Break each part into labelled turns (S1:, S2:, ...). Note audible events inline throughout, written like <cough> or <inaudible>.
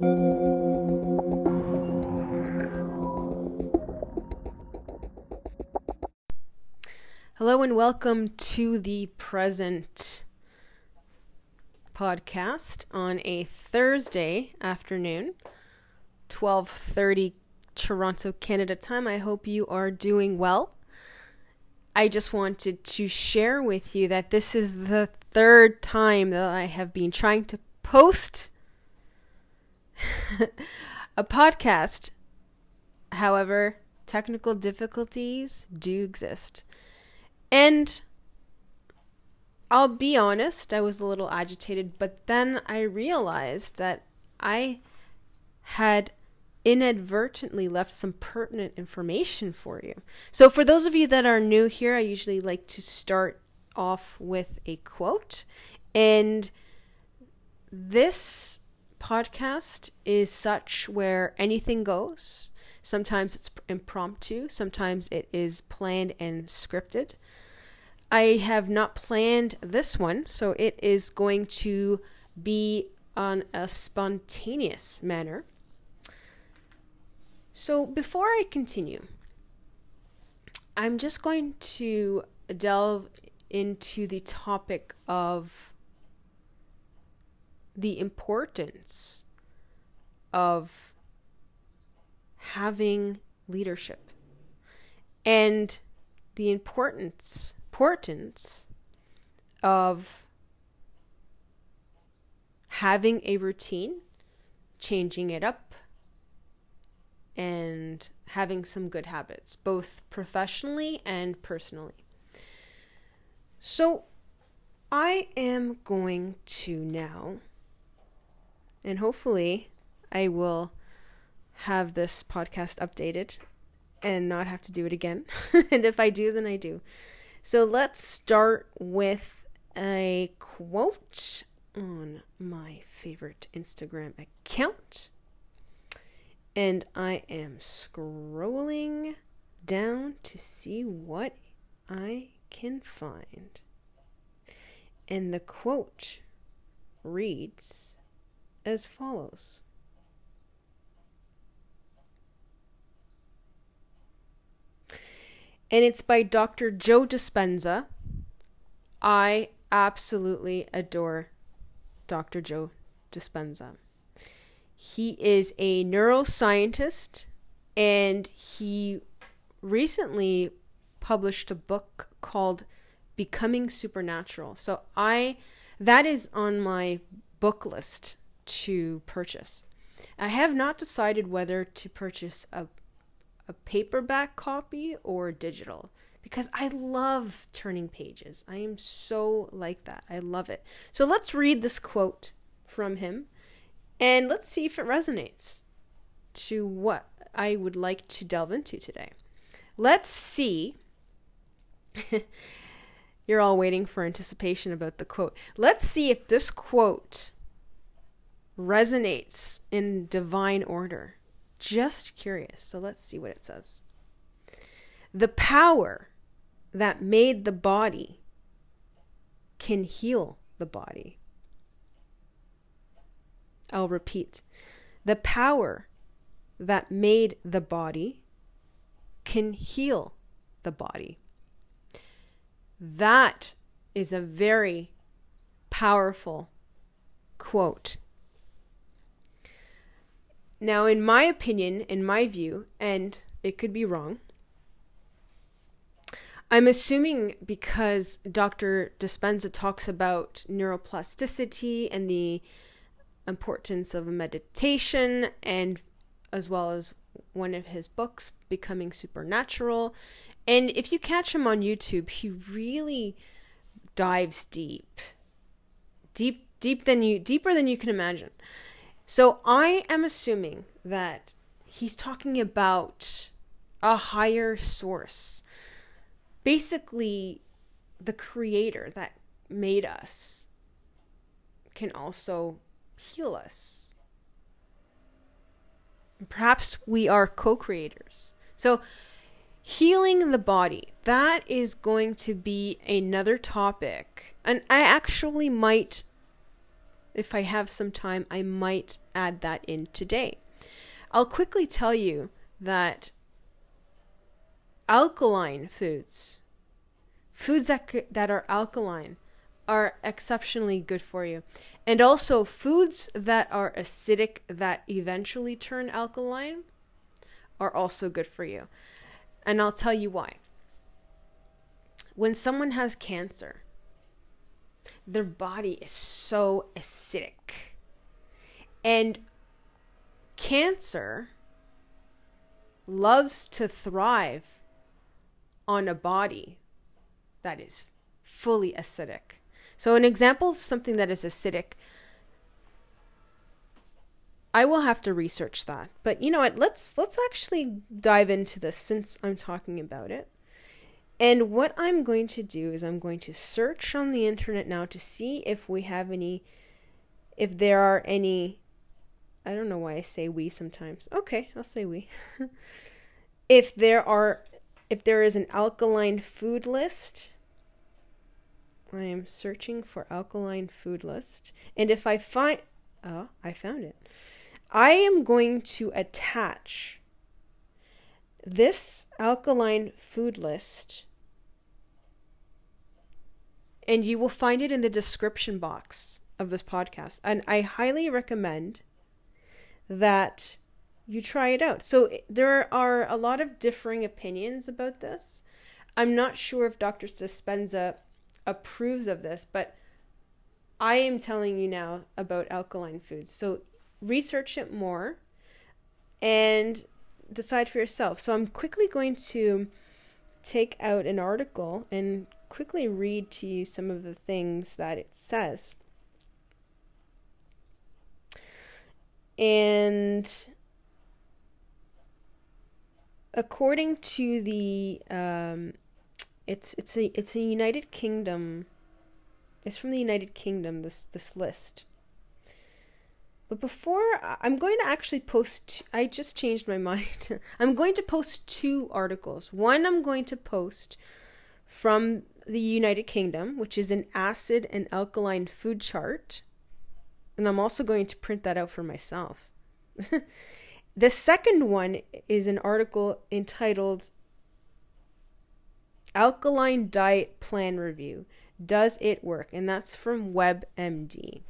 S1: Hello and welcome to the present podcast on a Thursday afternoon, 12:30 Toronto, Canada time. I hope you are doing well. I just wanted to share with you that this is the third time that I have been trying to post <laughs> a podcast. However, technical difficulties do exist. And I'll be honest, I was a little agitated, but then I realized that I had inadvertently left some pertinent information for you. So, for those of you that are new here, I usually like to start off with a quote. And this podcast is such where anything goes. Sometimes it's impromptu, sometimes it is planned and scripted. I have not planned this one, so it is going to be on a spontaneous manner. So before I continue, I'm just going to delve into the topic of the importance of having leadership and the importance importance of having a routine, changing it up, and having some good habits, both professionally and personally. So, I am going to now, and hopefully, I will have this podcast updated and not have to do it again. <laughs> and if I do, then I do. So let's start with a quote on my favorite Instagram account. And I am scrolling down to see what I can find. And the quote reads as follows and it's by Dr. Joe Dispenza. I absolutely adore Dr. Joe Dispenza. He is a neuroscientist and he recently published a book called Becoming Supernatural. So I that is on my book list to purchase. I have not decided whether to purchase a a paperback copy or digital because I love turning pages. I am so like that. I love it. So let's read this quote from him and let's see if it resonates to what I would like to delve into today. Let's see. <laughs> You're all waiting for anticipation about the quote. Let's see if this quote resonates in divine order. Just curious. So let's see what it says. The power that made the body can heal the body. I'll repeat. The power that made the body can heal the body. That is a very powerful quote now, in my opinion, in my view, and it could be wrong, I'm assuming because Dr. Dispenza talks about neuroplasticity and the importance of meditation, and as well as one of his books, Becoming Supernatural. And if you catch him on YouTube, he really dives deep. Deep deep than you deeper than you can imagine. So I am assuming that he's talking about a higher source. Basically, the creator that made us can also heal us. Perhaps we are co creators. So, healing the body, that is going to be another topic. And I actually might if I have some time, I might add that in today. I'll quickly tell you that alkaline foods, foods that, that are alkaline, are exceptionally good for you. And also, foods that are acidic that eventually turn alkaline are also good for you. And I'll tell you why. When someone has cancer, their body is so acidic. And cancer loves to thrive on a body that is fully acidic. So, an example of something that is acidic, I will have to research that. But you know what? Let's let's actually dive into this since I'm talking about it. And what I'm going to do is I'm going to search on the internet now to see if we have any if there are any I don't know why I say we sometimes. Okay, I'll say we. <laughs> if there are if there is an alkaline food list I am searching for alkaline food list. And if I find, oh, I found it. I am going to attach this alkaline food list, and you will find it in the description box of this podcast. And I highly recommend that you try it out. So there are a lot of differing opinions about this. I'm not sure if Dr. Dispenza approves of this, but I am telling you now about alkaline foods. So research it more and decide for yourself. So I'm quickly going to take out an article and quickly read to you some of the things that it says. And according to the um, it's it's a it's a United Kingdom. It's from the United Kingdom. This this list. But before I'm going to actually post, I just changed my <laughs> mind. I'm going to post two articles. One I'm going to post from the United Kingdom, which is an acid and alkaline food chart. And I'm also going to print that out for myself. <laughs> the second one is an article entitled Alkaline Diet Plan Review. Does it work? And that's from WebMD.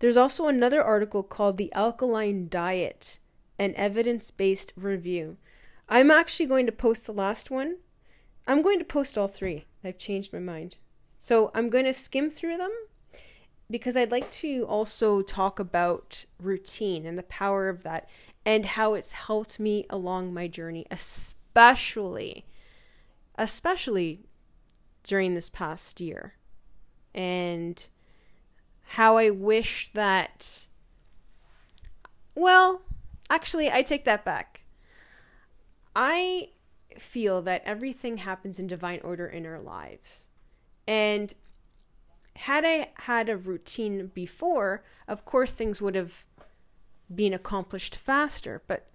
S1: There's also another article called The Alkaline Diet An Evidence Based Review. I'm actually going to post the last one. I'm going to post all three. I've changed my mind. So I'm going to skim through them because I'd like to also talk about routine and the power of that and how it's helped me along my journey, especially, especially during this past year. And how I wish that, well, actually, I take that back. I feel that everything happens in divine order in our lives. And had I had a routine before, of course, things would have been accomplished faster, but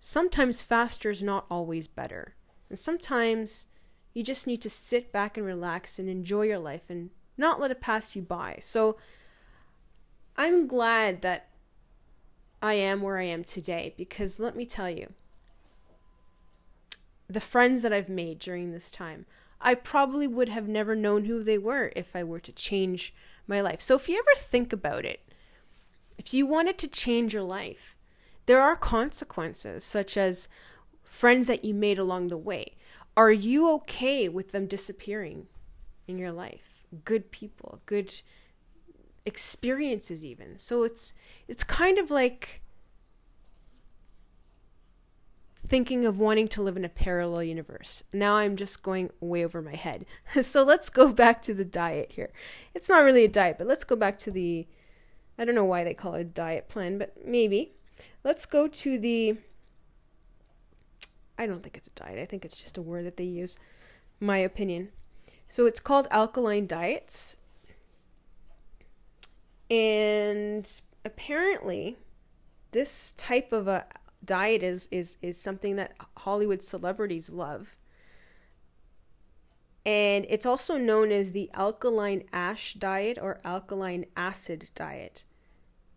S1: sometimes faster is not always better. And sometimes you just need to sit back and relax and enjoy your life and not let it pass you by. So I'm glad that I am where I am today because let me tell you, the friends that I've made during this time, I probably would have never known who they were if I were to change my life. So if you ever think about it, if you wanted to change your life, there are consequences, such as friends that you made along the way. Are you okay with them disappearing in your life? Good people, good experiences even. So it's it's kind of like thinking of wanting to live in a parallel universe. Now I'm just going way over my head. <laughs> so let's go back to the diet here. It's not really a diet, but let's go back to the I don't know why they call it a diet plan, but maybe. Let's go to the. I don't think it's a diet. I think it's just a word that they use. My opinion. So it's called alkaline diets. And apparently, this type of a diet is, is, is something that Hollywood celebrities love. And it's also known as the alkaline ash diet or alkaline acid diet.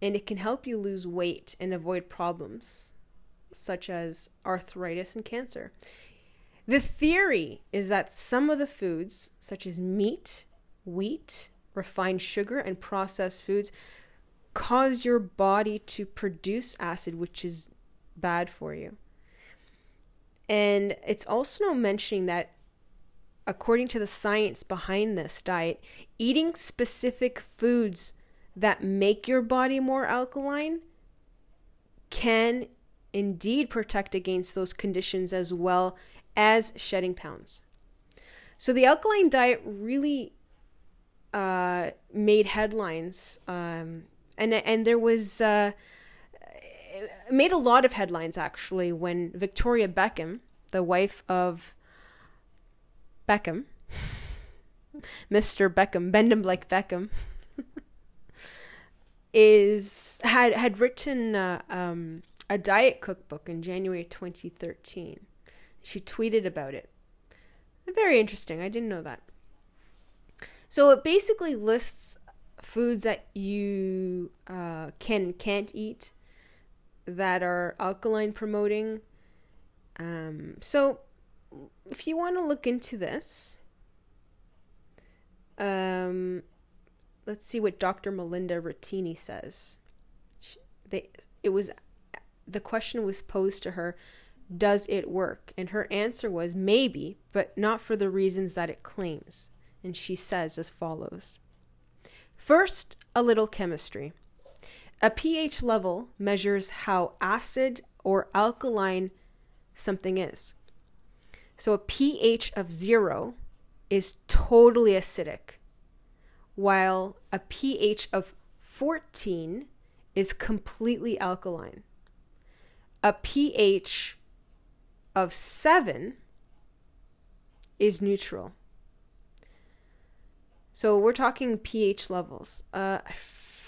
S1: And it can help you lose weight and avoid problems such as arthritis and cancer. The theory is that some of the foods, such as meat, wheat, refined sugar, and processed foods, cause your body to produce acid, which is bad for you. And it's also mentioning that, according to the science behind this diet, eating specific foods that make your body more alkaline can indeed protect against those conditions as well as shedding pounds. So the alkaline diet really uh, made headlines, um, and and there was uh, made a lot of headlines actually when Victoria Beckham, the wife of Beckham, <laughs> Mr. Beckham, bend him like Beckham, <laughs> is had had written uh, um, a diet cookbook in January 2013. She tweeted about it. Very interesting. I didn't know that. So it basically lists foods that you uh, can can't eat that are alkaline promoting. Um, so if you want to look into this, um, let's see what Dr. Melinda Ratini says. She, they, it was the question was posed to her does it work? And her answer was maybe, but not for the reasons that it claims. And she says as follows First, a little chemistry. A pH level measures how acid or alkaline something is. So a pH of zero is totally acidic, while a pH of 14 is completely alkaline. A pH of 7 is neutral. So we're talking pH levels. Uh,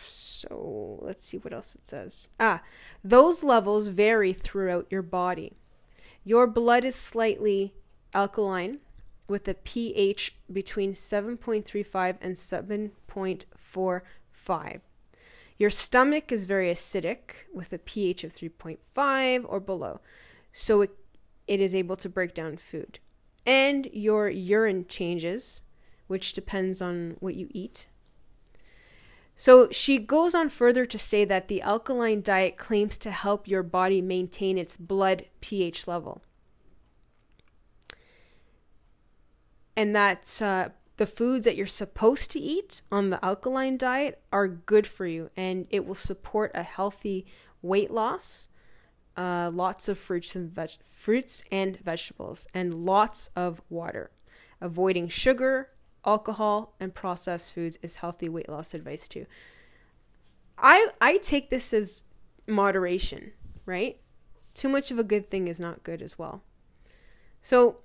S1: so let's see what else it says. Ah, those levels vary throughout your body. Your blood is slightly alkaline with a pH between 7.35 and 7.45. Your stomach is very acidic with a pH of 3.5 or below. So it it is able to break down food. And your urine changes, which depends on what you eat. So she goes on further to say that the alkaline diet claims to help your body maintain its blood pH level. And that uh, the foods that you're supposed to eat on the alkaline diet are good for you and it will support a healthy weight loss uh, lots of fruits and veg- fruits and vegetables, and lots of water. Avoiding sugar, alcohol, and processed foods is healthy weight loss advice too. I I take this as moderation, right? Too much of a good thing is not good as well. So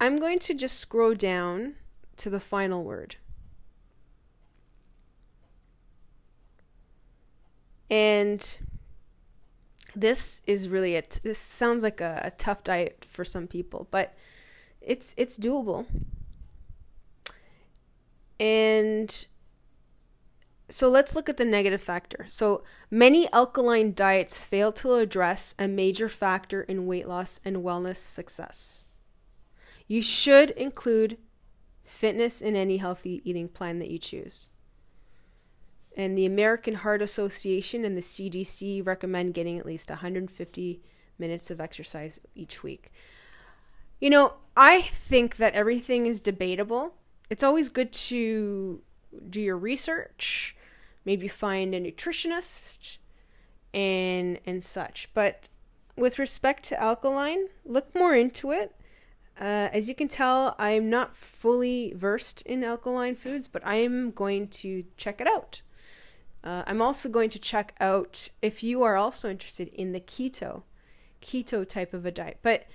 S1: I'm going to just scroll down to the final word. And this is really a t- this sounds like a, a tough diet for some people, but it's it's doable. And so let's look at the negative factor. So many alkaline diets fail to address a major factor in weight loss and wellness success. You should include fitness in any healthy eating plan that you choose. And the American Heart Association and the CDC recommend getting at least 150 minutes of exercise each week. You know, I think that everything is debatable. It's always good to do your research, maybe find a nutritionist and and such. But with respect to alkaline, look more into it. Uh, as you can tell, I'm not fully versed in alkaline foods, but I am going to check it out. Uh, I'm also going to check out if you are also interested in the keto, keto type of a diet. But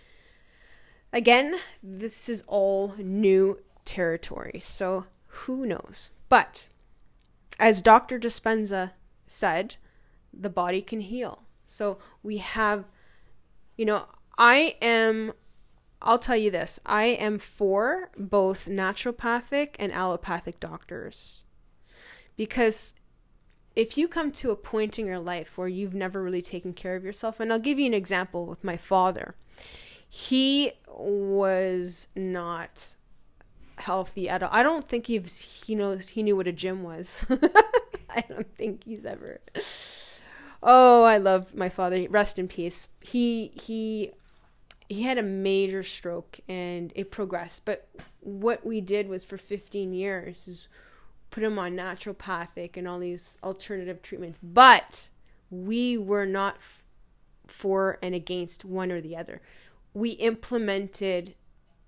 S1: again, this is all new territory, so who knows? But as Dr. Dispenza said, the body can heal. So we have, you know, I am I'll tell you this I am for both naturopathic and allopathic doctors. Because if you come to a point in your life where you've never really taken care of yourself, and I'll give you an example with my father, he was not healthy at all. I don't think he's he knows he knew what a gym was. <laughs> I don't think he's ever. Oh, I love my father. Rest in peace. He he he had a major stroke and it progressed. But what we did was for 15 years is put him on naturopathic and all these alternative treatments. But we were not for and against one or the other. We implemented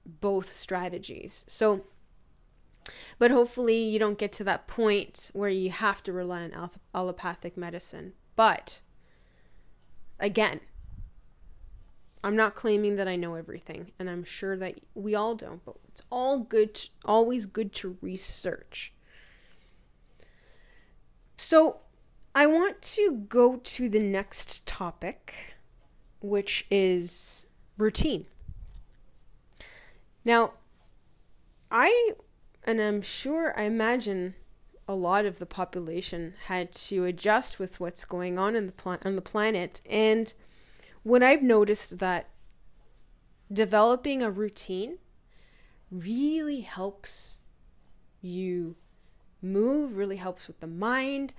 S1: both strategies. So, but hopefully you don't get to that point where you have to rely on allopathic medicine. But again, I'm not claiming that I know everything, and I'm sure that we all don't, but it's all good, to, always good to research. So, I want to go to the next topic, which is routine. Now, I, and I'm sure, I imagine a lot of the population had to adjust with what's going on in the on the planet, and what I've noticed that developing a routine really helps you move, really helps with the mind,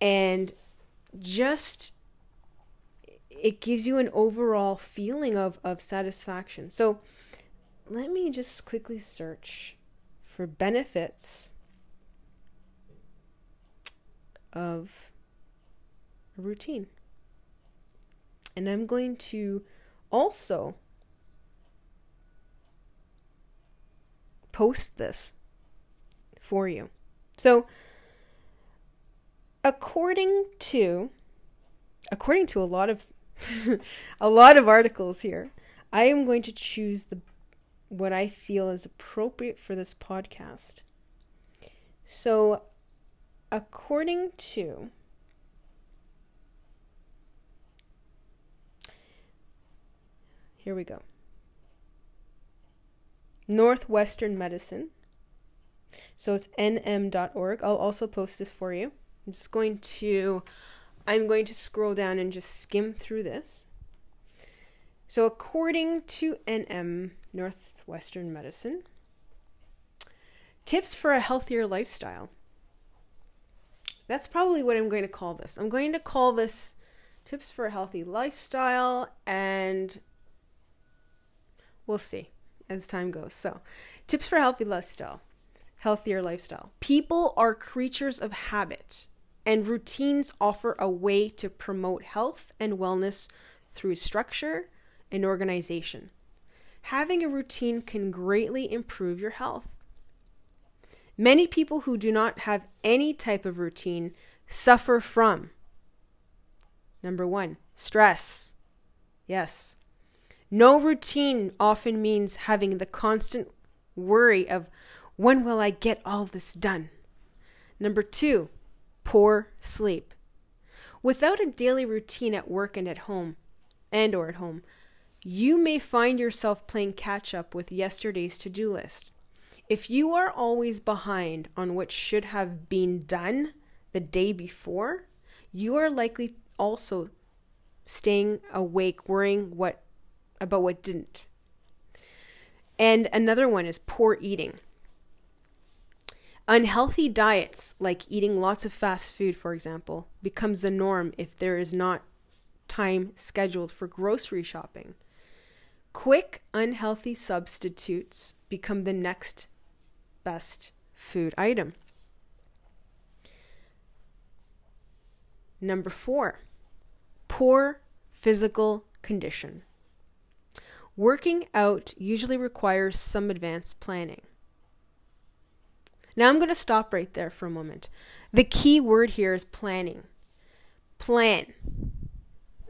S1: and just it gives you an overall feeling of, of satisfaction. So let me just quickly search for benefits of a routine. And I'm going to also post this for you. So, according to according to a lot of <laughs> a lot of articles here, I am going to choose the what I feel is appropriate for this podcast. So, according to Here we go. Northwestern Medicine. So it's nm.org. I'll also post this for you. I'm just going to I'm going to scroll down and just skim through this. So according to NM Northwestern Medicine, tips for a healthier lifestyle. That's probably what I'm going to call this. I'm going to call this tips for a healthy lifestyle and We'll see as time goes. So, tips for a healthy lifestyle, healthier lifestyle. People are creatures of habit, and routines offer a way to promote health and wellness through structure and organization. Having a routine can greatly improve your health. Many people who do not have any type of routine suffer from number one, stress. Yes, no routine often means having the constant worry of when will I get all this done? Number two, poor sleep. Without a daily routine at work and at home, and or at home, you may find yourself playing catch up with yesterday's to-do list. If you are always behind on what should have been done the day before, you are likely also staying awake worrying what about what didn't. And another one is poor eating. Unhealthy diets, like eating lots of fast food, for example, becomes the norm if there is not time scheduled for grocery shopping. Quick, unhealthy substitutes become the next best food item. Number four, poor physical condition. Working out usually requires some advanced planning. Now I'm going to stop right there for a moment. The key word here is planning. Plan.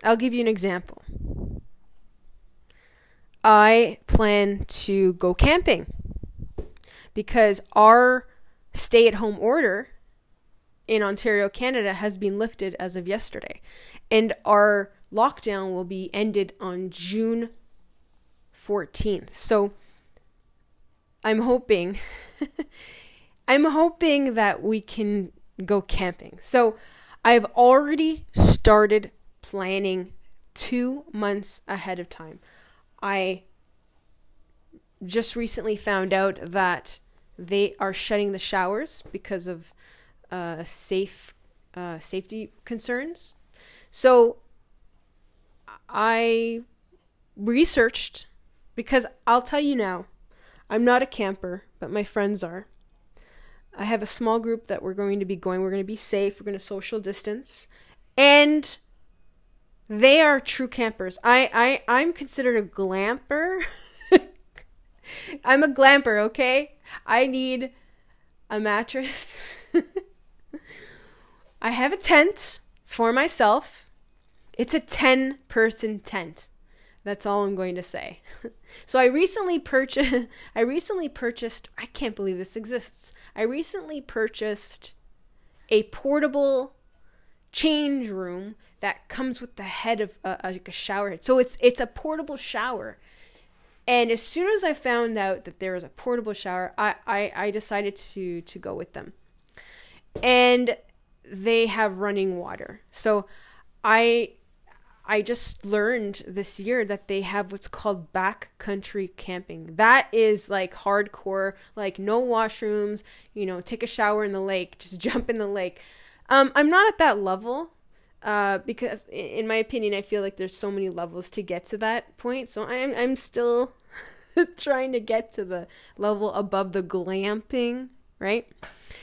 S1: I'll give you an example. I plan to go camping because our stay at home order in Ontario, Canada has been lifted as of yesterday. And our lockdown will be ended on June 14th. So I'm hoping <laughs> I'm hoping that we can go camping. So I've already started planning 2 months ahead of time. I just recently found out that they are shutting the showers because of uh, safe uh, safety concerns. So I researched because I'll tell you now, I'm not a camper, but my friends are. I have a small group that we're going to be going. We're going to be safe. We're going to social distance, and they are true campers. I I I'm considered a glamper. <laughs> I'm a glamper, okay? I need a mattress. <laughs> I have a tent for myself. It's a 10 person tent. That's all I'm going to say. <laughs> so I recently purchased <laughs> I recently purchased I can't believe this exists. I recently purchased a portable change room that comes with the head of uh, like a shower head. So it's it's a portable shower and as soon as I found out that there was a portable shower, I, I, I decided to, to go with them. And they have running water. So I I just learned this year that they have what's called backcountry camping. That is like hardcore, like no washrooms, you know, take a shower in the lake, <laughs> just jump in the lake. Um, I'm not at that level uh, because in my opinion, I feel like there's so many levels to get to that point. So I'm I'm still <laughs> trying to get to the level above the glamping, right?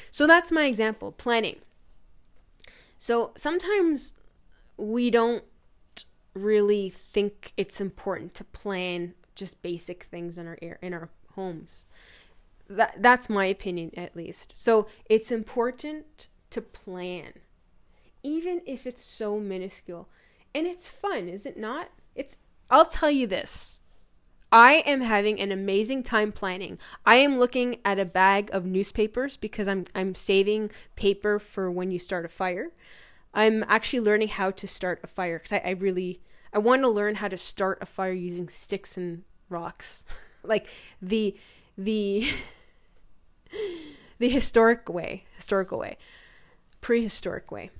S1: So that's my example, planning. So sometimes we don't really think it's important to plan just basic things in our in our homes. That that's my opinion at least. So it's important to plan even if it's so minuscule. And it's fun, is it not? It's I'll tell you this. I am having an amazing time planning. I am looking at a bag of newspapers because I'm I'm saving paper for when you start a fire. I'm actually learning how to start a fire because I, I really I want to learn how to start a fire using sticks and rocks, <laughs> like the the <laughs> the historic way, historical way, prehistoric way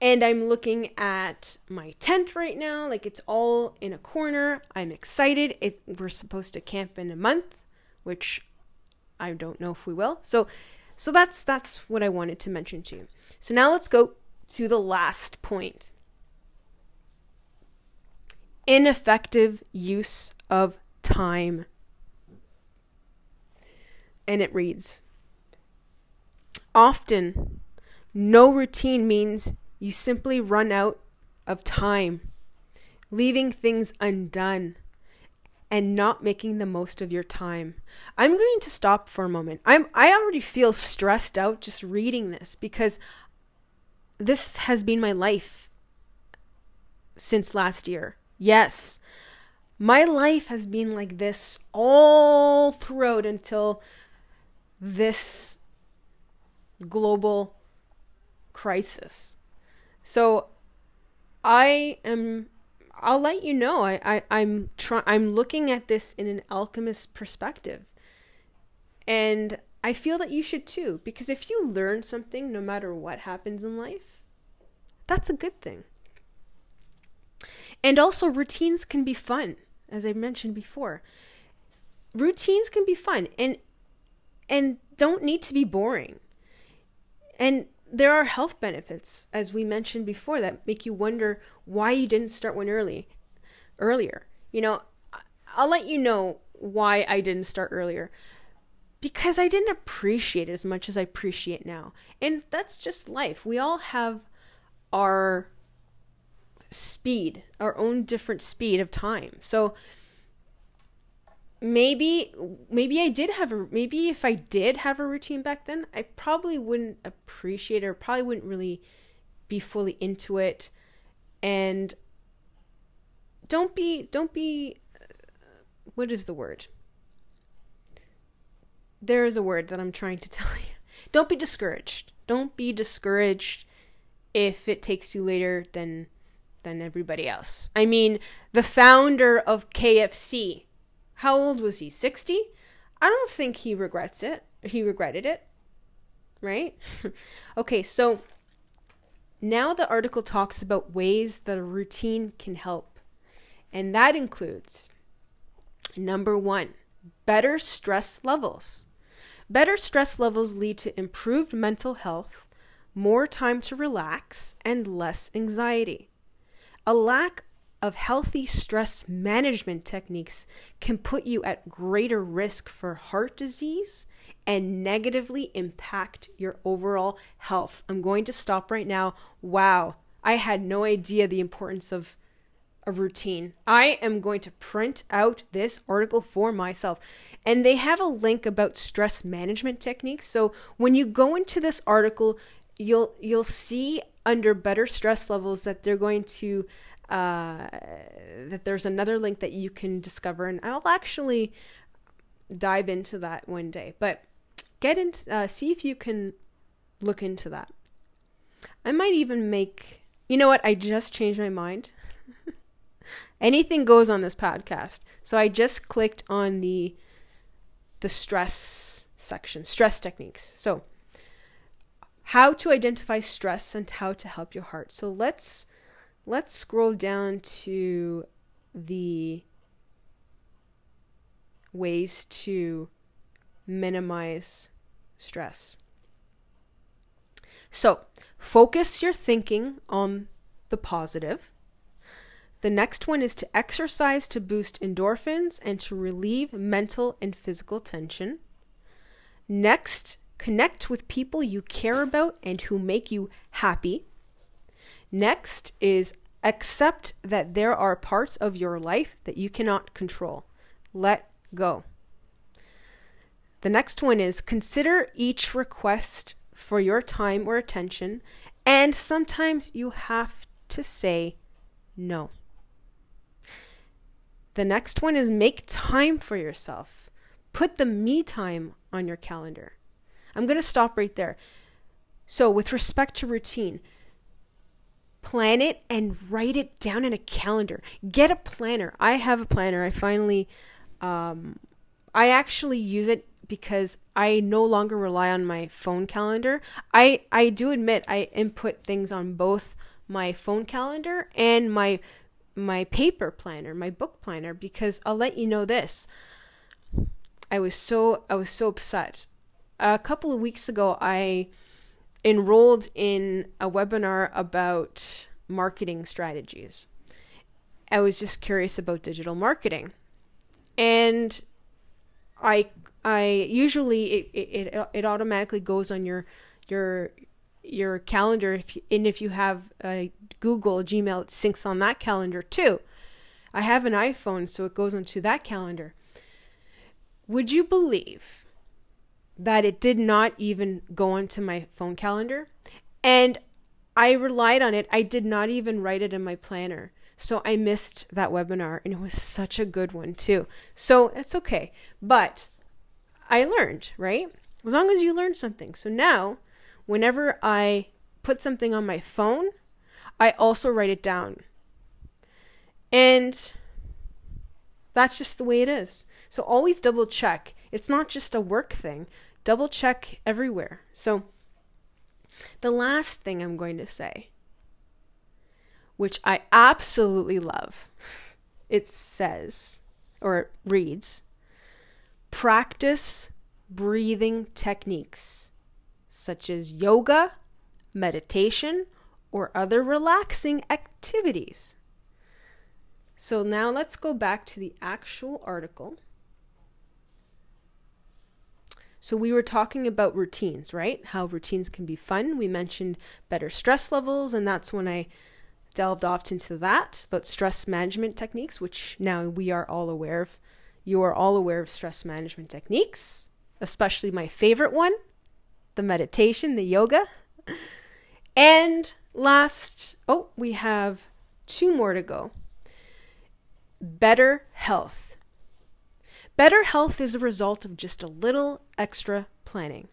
S1: and I'm looking at my tent right now. Like it's all in a corner. I'm excited. It, we're supposed to camp in a month, which I don't know if we will. So, so that's that's what I wanted to mention to you. So now let's go to the last point. Ineffective use of time. And it reads Often, no routine means you simply run out of time, leaving things undone and not making the most of your time. I'm going to stop for a moment. I'm I already feel stressed out just reading this because this has been my life since last year. Yes. My life has been like this all throughout until this global crisis. So I am I'll let you know. I, I I'm trying I'm looking at this in an alchemist perspective. And I feel that you should too, because if you learn something no matter what happens in life, that's a good thing. And also routines can be fun, as I mentioned before. Routines can be fun and and don't need to be boring. And there are health benefits, as we mentioned before, that make you wonder why you didn't start one early, earlier. You know, I'll let you know why I didn't start earlier. Because I didn't appreciate it as much as I appreciate now. And that's just life. We all have our speed, our own different speed of time. So maybe maybe I did have a maybe if I did have a routine back then, I probably wouldn't appreciate it or probably wouldn't really be fully into it. And don't be don't be what is the word? There is a word that I'm trying to <laughs> tell you. Don't be discouraged. Don't be discouraged if it takes you later than than everybody else. I mean, the founder of KFC How old was he? 60? I don't think he regrets it. He regretted it. Right? <laughs> okay, so now the article talks about ways that a routine can help. And that includes number one, better stress levels. Better stress levels lead to improved mental health, more time to relax, and less anxiety. A lack of healthy stress management techniques can put you at greater risk for heart disease and negatively impact your overall health. I'm going to stop right now. Wow, I had no idea the importance of a routine. I am going to print out this article for myself. And they have a link about stress management techniques. So when you go into this article, you'll you'll see under better stress levels that they're going to uh, that there's another link that you can discover, and I'll actually dive into that one day. But get into uh, see if you can look into that. I might even make. You know what? I just changed my mind. <laughs> Anything goes on this podcast. So I just clicked on the the stress section, stress techniques. So how to identify stress and how to help your heart. So let's let's scroll down to the ways to minimize stress. So, focus your thinking on the positive. The next one is to exercise to boost endorphins and to relieve mental and physical tension. Next, Connect with people you care about and who make you happy. Next is accept that there are parts of your life that you cannot control. Let go. The next one is consider each request for your time or attention, and sometimes you have to say no. The next one is make time for yourself. Put the me time on your calendar. I'm going to stop right there. So, with respect to routine, plan it and write it down in a calendar. Get a planner. I have a planner. I finally, um, I actually use it because I no longer rely on my phone calendar. I I do admit I input things on both my phone calendar and my my paper planner, my book planner because I'll let you know this. I was so I was so upset a couple of weeks ago, I enrolled in a webinar about marketing strategies. I was just curious about digital marketing. And I I usually it, it, it automatically goes on your your your calendar if you, and if you have a Google Gmail it syncs on that calendar too. I have an iPhone so it goes onto that calendar. Would you believe that it did not even go onto my phone calendar. And I relied on it. I did not even write it in my planner. So I missed that webinar and it was such a good one too. So it's okay. But I learned, right? As long as you learn something. So now, whenever I put something on my phone, I also write it down. And that's just the way it is. So always double check. It's not just a work thing double check everywhere. So, the last thing I'm going to say, which I absolutely love, it says, or it reads, practice breathing techniques such as yoga, meditation, or other relaxing activities. So now let's go back to the actual article. So we were talking about routines, right? How routines can be fun. We mentioned better stress levels, and that's when I delved off into that about stress management techniques, which now we are all aware of. You are all aware of stress management techniques, especially my favorite one, the meditation, the yoga. And last, oh, we have two more to go. Better health. Better health is a result of just a little extra planning.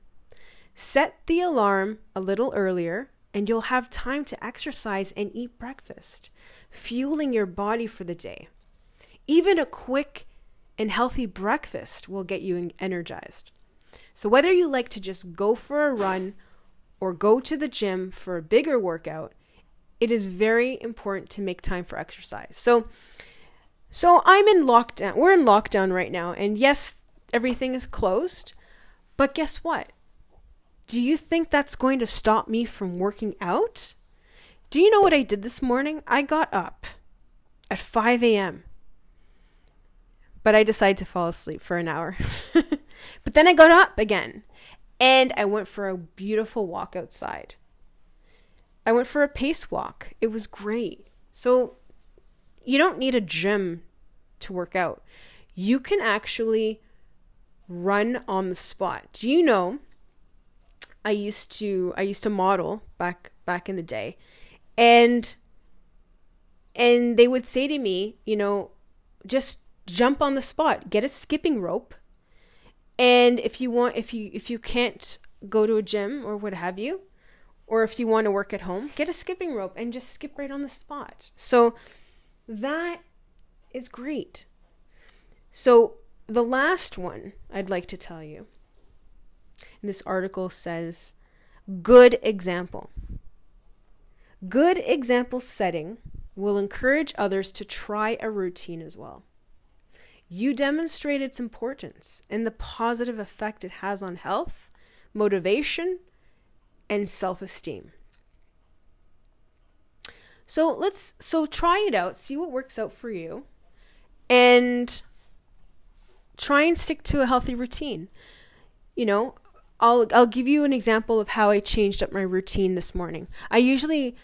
S1: Set the alarm a little earlier, and you'll have time to exercise and eat breakfast, fueling your body for the day. Even a quick and healthy breakfast will get you energized. So, whether you like to just go for a run or go to the gym for a bigger workout, it is very important to make time for exercise. So, so I'm in lockdown. We're in lockdown right now, and yes, everything is closed. But guess what? Do you think that's going to stop me from working out? Do you know what I did this morning? I got up at 5 a.m. But I decided to fall asleep for an hour. <laughs> but then I got up again and I went for a beautiful walk outside. I went for a pace walk. It was great. So you don't need a gym to work out. You can actually run on the spot. Do you know I used to I used to model back back in the day and and they would say to me, you know, just jump on the spot, get a skipping rope. And if you want if you if you can't go to a gym or what have you, or if you want to work at home, get a skipping rope and just skip right on the spot. So that is great. So the last one I'd like to tell you. this article says good example. Good example setting will encourage others to try a routine as well. You demonstrate its importance and the positive effect it has on health, motivation, and self-esteem. So let's so try it out, see what works out for you, and try and stick to a healthy routine. You know, I'll I'll give you an example of how I changed up my routine this morning. I usually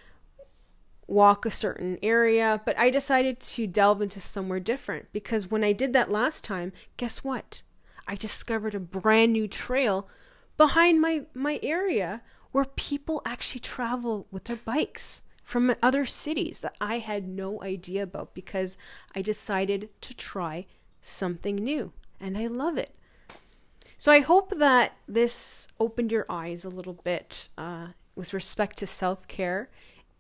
S1: walk a certain area, but I decided to delve into somewhere different because when I did that last time, guess what? I discovered a brand new trail behind my, my area where people actually travel with their bikes from other cities that I had no idea about because I decided to try something new and I love it. So I hope that this opened your eyes a little bit uh, with respect to self care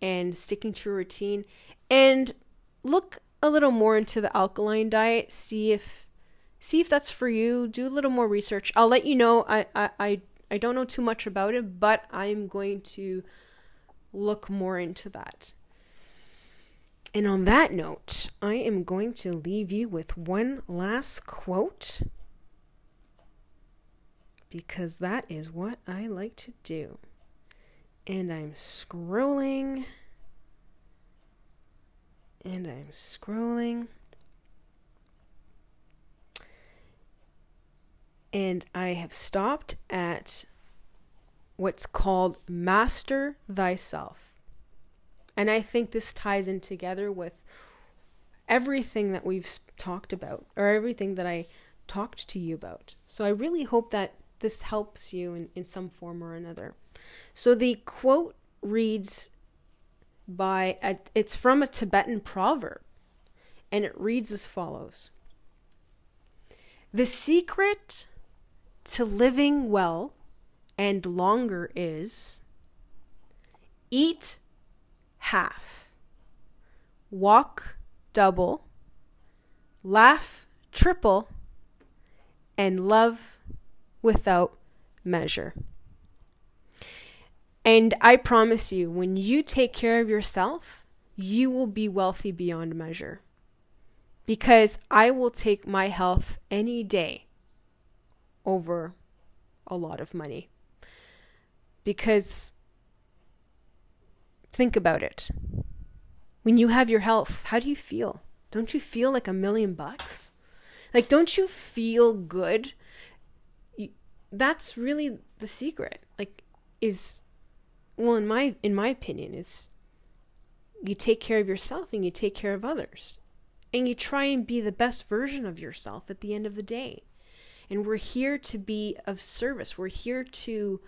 S1: and sticking to a routine and look a little more into the alkaline diet see if see if that's for you. Do a little more research. I'll let you know. I i i, I don't know too much about it but i'm going to look more into that. And on that note i am going to leave you with one last quote because that is what i like to do and I'm scrolling and I'm scrolling and I have stopped at what's called master thyself. And I think this ties in together with everything that we've talked about or everything that I talked to you about. So I really hope that this helps you in, in some form or another. So the quote reads by a, it's from a Tibetan proverb and it reads as follows. The secret to living well and longer is eat half, walk double, laugh triple, and love without measure. And I promise you, when you take care of yourself, you will be wealthy beyond measure. Because I will take my health any day over a lot of money. Because think about it. When you have your health, how do you feel? Don't you feel like a million bucks? Like, don't you feel good? That's really the secret. Like, is well in my in my opinion is you take care of yourself and you take care of others. And you try and be the best version of yourself at the end of the day. And we're here to be of service. We're here to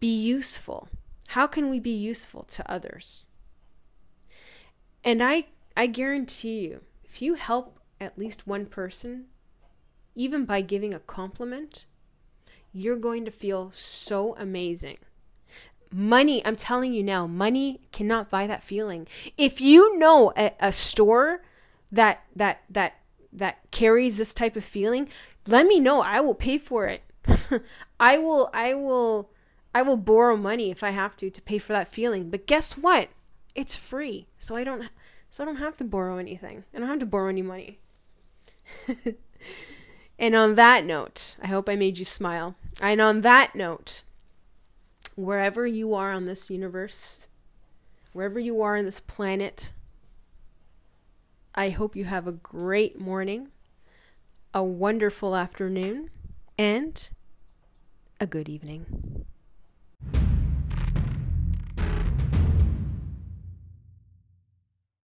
S1: be useful. How can we be useful to others? And i i guarantee you if you help at least one person even by giving a compliment you're going to feel so amazing money i'm telling you now money cannot buy that feeling if you know a, a store that that that that carries this type of feeling, let me know. I will pay for it. <laughs> I will I will I will borrow money if I have to to pay for that feeling. But guess what? It's free. So I don't so I don't have to borrow anything. I don't have to borrow any money. <laughs> and on that note, I hope I made you smile. And on that note, wherever you are on this universe, wherever you are on this planet, I hope you have a great morning, a wonderful afternoon, and a good evening.